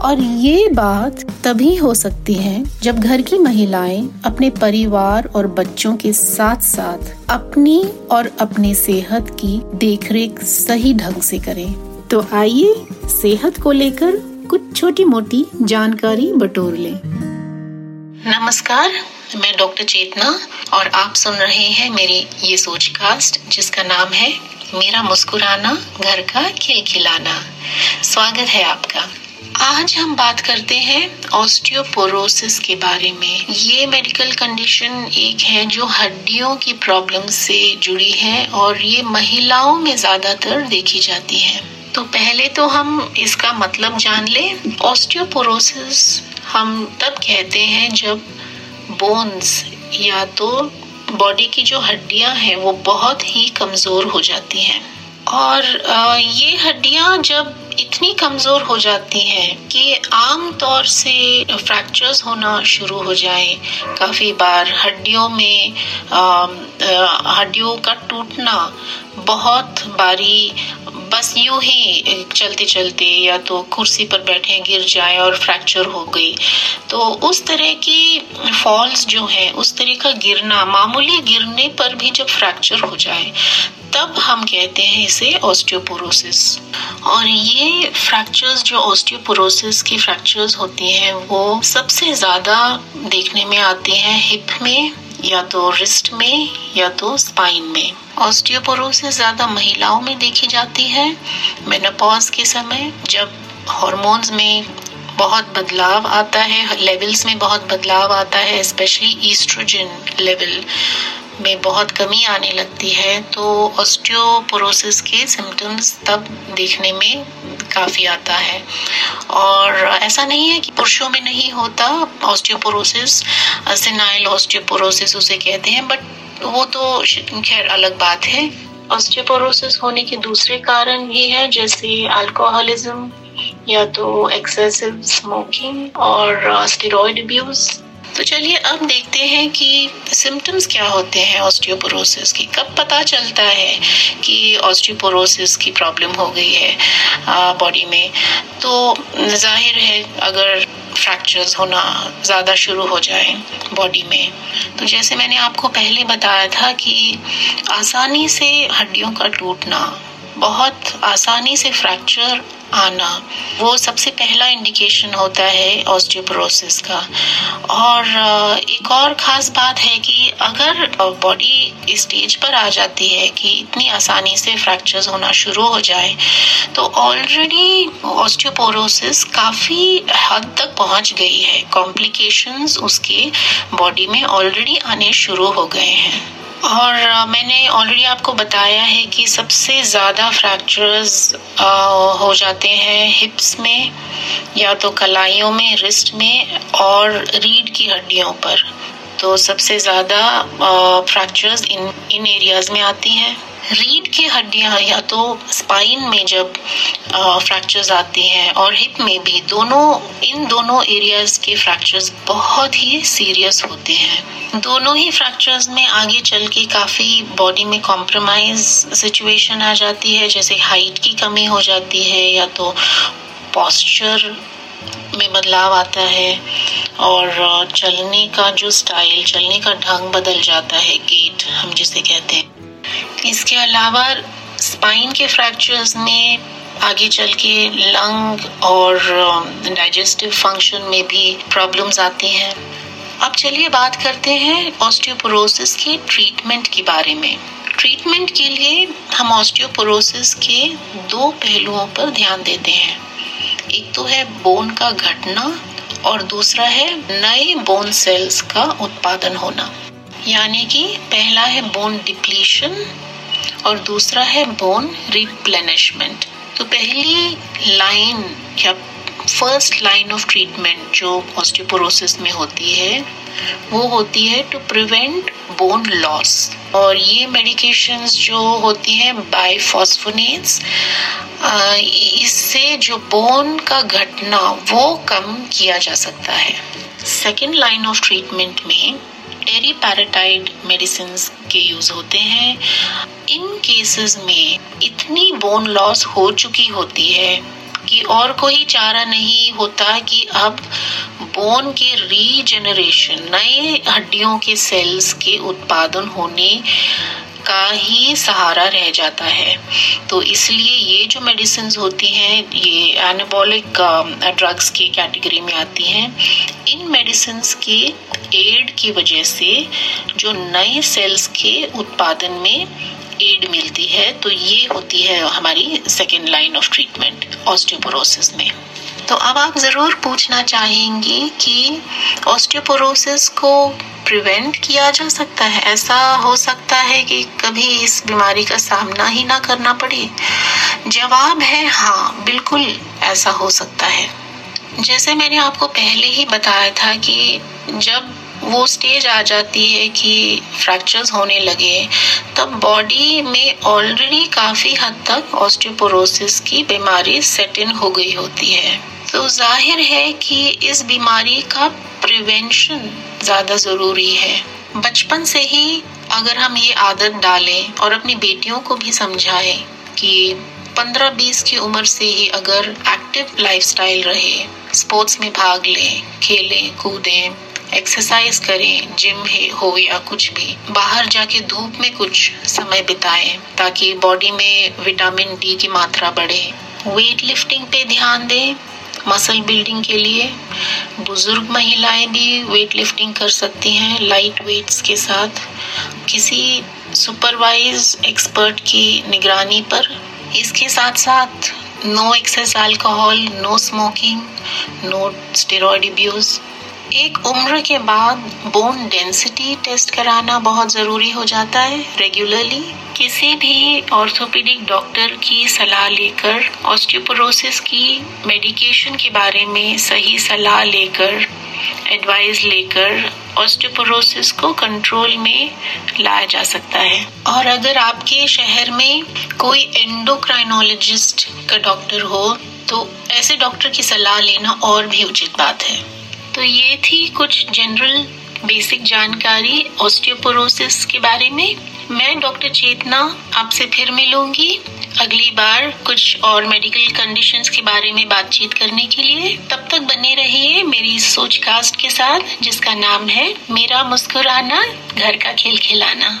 और ये बात तभी हो सकती है जब घर की महिलाएँ अपने परिवार और बच्चों के साथ साथ अपनी और अपने सेहत की देखरेख सही ढंग से करें। तो आइए सेहत को लेकर कुछ छोटी मोटी जानकारी बटोर लें। नमस्कार, मैं डॉक्टर चेतना और आप सुन रहे हैं मेरी ये सोच कास्ट जिसका नाम है मेरा मुस्कुराना, घर का खिलखिलाना। स्वागत है आपका। आज हम बात करते हैं ऑस्टियोपोरोसिस के बारे में। ये मेडिकल कंडीशन एक है जो हड्डियों की प्रॉब्लम से जुड़ी है और ये महिलाओं में ज़्यादातर देखी जाती है। तो पहले तो हम इसका मतलब जान ले। ऑस्टियोपोरोसिस हम तब कहते हैं जब बोन्स या तो बॉडी की जो हड्डियाँ हैं वो बहुत ही कमज़ोर हो जाती हैं। और ये हड्डियाँ जब इतनी कमज़ोर हो जाती है कि आम तौर से फ्रैक्चर्स होना शुरू हो जाए। काफ़ी बार हड्डियों में हड्डियों का टूटना बहुत बारी बस यूँ ही चलते चलते या तो कुर्सी पर बैठे गिर जाए और फ्रैक्चर हो गई। तो उस तरह की फॉल्स जो है, उस तरह का गिरना, मामूली गिरने पर भी जब फ्रैक्चर हो जाए तब हम कहते हैं इसे ऑस्टियोपोरोसिस और ये फ्रैक्चर्स जो ऑस्टियोपोरोसिस की फ्रैक्चर्स होती हैं, वो सबसे ज़्यादा देखने में आती हैं हिप में, या तो रिस्ट में, या तो स्पाइन में. ऑस्टियोपोरोसिस ज़्यादा महिलाओं में देखी जाती है मेनोपॉज के समय, जब हॉर्मोन्स में बहुत बदलाव आता है लेवल्स में बहुत बदलाव आता है स्पेशली ईस्ट्रोजन लेवल में बहुत कमी आने लगती है तो ऑस्टियोपोरोसिस के सिम्टम्स तब देखने में काफ़ी आता है। और ऐसा नहीं है कि पुरुषों में नहीं होता ऑस्टियोपोरोसिस सिनाइल ऑस्टियोपोरोसिस उसे कहते हैं बट वो तो खैर अलग बात है। ऑस्टियोपोरोसिस होने के दूसरे कारण ये है, जैसे अल्कोहलिज्म या तो एक्सेसिव स्मोकिंग और स्टेरॉइड अब्यूज तो चलिए अब देखते हैं कि सिम्टम्स क्या होते हैं ऑस्टियोपोरोसिस की। कब पता चलता है कि ऑस्टियोपोरोसिस की प्रॉब्लम हो गई है बॉडी में? तो ज़ाहिर है अगर फ्रैक्चर्स होना ज़्यादा शुरू हो जाए बॉडी में तो जैसे मैंने आपको पहले बताया था कि आसानी से हड्डियों का टूटना बहुत आसानी से फ्रैक्चर आना, वो सबसे पहला इंडिकेशन होता है ऑस्टियोपोरोसिस का। और एक और खास बात है कि अगर बॉडी स्टेज पर आ जाती है कि इतनी आसानी से फ्रैक्चर्स होना शुरू हो जाए तो ऑलरेडी ऑस्टियोपोरोसिस काफ़ी हद तक पहुँच गई है। कॉम्प्लिकेशंस उसके बॉडी में ऑलरेडी आने शुरू हो गए हैं। और मैंने ऑलरेडी आपको बताया है कि सबसे ज़्यादा फ्रैक्चर्स हो जाते हैं हिप्स में, या तो कलाइयों में रिस्ट में, और रीढ़ की हड्डियों पर। तो सबसे ज़्यादा फ्रैक्चर्स इन इन एरियाज़ में आती हैं। रीढ़ की हड्डियाँ या तो स्पाइन में जब फ्रैक्चर्स आती हैं और हिप में भी, दोनों, इन दोनों एरियाज़ के फ्रैक्चर्स बहुत ही सीरियस होते हैं। दोनों ही फ्रैक्चर्स में आगे चल के काफ़ी बॉडी में कॉम्प्रोमाइज सिचुएशन आ जाती है, जैसे हाइट की कमी हो जाती है या तो पॉस्चर में बदलाव आता है और चलने का जो स्टाइल चलने का ढंग बदल जाता है गेट हम जिसे कहते हैं। इसके अलावा स्पाइन के फ्रैक्चर्स में आगे चल के लंग और डाइजेस्टिव फ़ंक्शन में भी प्रॉब्लम्स आती हैं। अब चलिए बात करते हैं ऑस्टियोपोरोसिस के ट्रीटमेंट के बारे में। ट्रीटमेंट के लिए हम ऑस्टियोपोरोसिस के दो पहलुओं पर ध्यान देते हैं। एक तो है बोन का घटना और दूसरा है नए बोन सेल्स का उत्पादन होना। यानी कि पहला है बोन डिप्लीशन और दूसरा है बोन रिप्लेनिशमेंट तो पहली लाइन या फ़र्स्ट लाइन ऑफ़ ट्रीटमेंट जो ऑस्टियोपोरोसिस में होती है, वो होती है टू प्रिवेंट बोन लॉस और ये मेडिकेशंस जो होती हैं बाइफॉस्फोनेट्स इससे जो बोन का घटना, वो कम किया जा सकता है। सेकेंड लाइन ऑफ़ ट्रीटमेंट में टेरीपैराटाइड मेडिसिन के यूज़ होते हैं। इन केसेस में इतनी बोन लॉस हो चुकी होती है कि और कोई चारा नहीं होता कि अब बोन के रीजेनरेशन नए हड्डियों के सेल्स के उत्पादन होने का ही सहारा रह जाता है। तो इसलिए ये जो मेडिसिन होती हैं, ये एनाबॉलिक ड्रग्स की कैटेगरी में आती हैं। इन मेडिसिन के एड की वजह से जो नए सेल्स के उत्पादन में एड मिलती है तो ये होती है हमारी second line of treatment osteoporosis में। तो अब आप ज़रूर पूछना चाहेंगे कि ऑस्टियोपोरोसिस को प्रिवेंट किया जा सकता है। ऐसा हो सकता है कि कभी इस बीमारी का सामना ही ना करना पड़े। जवाब है हाँ बिल्कुल ऐसा हो सकता है। जैसे मैंने आपको पहले ही बताया था कि जब वो स्टेज आ जाती है कि फ्रैक्चर्स होने लगे, तब बॉडी में ऑलरेडी काफ़ी हद तक ऑस्टियोपोरोसिस की बीमारी सेट इन हो गई होती है। तो ज़ाहिर है कि इस बीमारी का प्रिवेंशन ज़्यादा ज़रूरी है। बचपन से ही अगर हम ये आदत डालें और अपनी बेटियों को भी समझाएँ कि 15-20 की उम्र से ही अगर एक्टिव लाइफस्टाइल रहे स्पोर्ट्स में भाग लें, खेलें, कूदें एक्सरसाइज करें जिम है, हो या कुछ भी, बाहर जाके धूप में कुछ समय बिताएँ ताकि बॉडी में विटामिन डी की मात्रा बढ़े। वेट लिफ्टिंग पे ध्यान दें मसल बिल्डिंग के लिए बुज़ुर्ग महिलाएँ भी वेट लिफ्टिंग कर सकती हैं लाइट वेट्स के साथ। किसी सुपरवाइज एक्सपर्ट की निगरानी पर। इसके साथ साथ no excess alcohol no smoking no steroid abuse एक उम्र के बाद बोन डेंसिटी टेस्ट कराना बहुत ज़रूरी हो जाता है रेगुलरली किसी भी ऑर्थोपेडिक डॉक्टर की सलाह लेकर ऑस्टियोपोरोसिस की मेडिकेशन के बारे में सही सलाह लेकर एडवाइस लेकर ऑस्टियोपोरोसिस को कंट्रोल में लाया जा सकता है। और अगर आपके शहर में कोई एंडोक्राइनोलॉजिस्ट का डॉक्टर हो तो ऐसे डॉक्टर की सलाह लेना और भी उचित बात है। तो ये थी कुछ जनरल बेसिक जानकारी ऑस्टियोपोरोसिस के बारे में। मैं डॉक्टर चेतना आपसे फिर मिलूँगी अगली बार कुछ और मेडिकल कंडीशंस के बारे में बातचीत करने के लिए। तब तक बने रहिए मेरी सोच कास्ट के साथ, जिसका नाम है मेरा मुस्कुराना, घर का खेल खिलाना।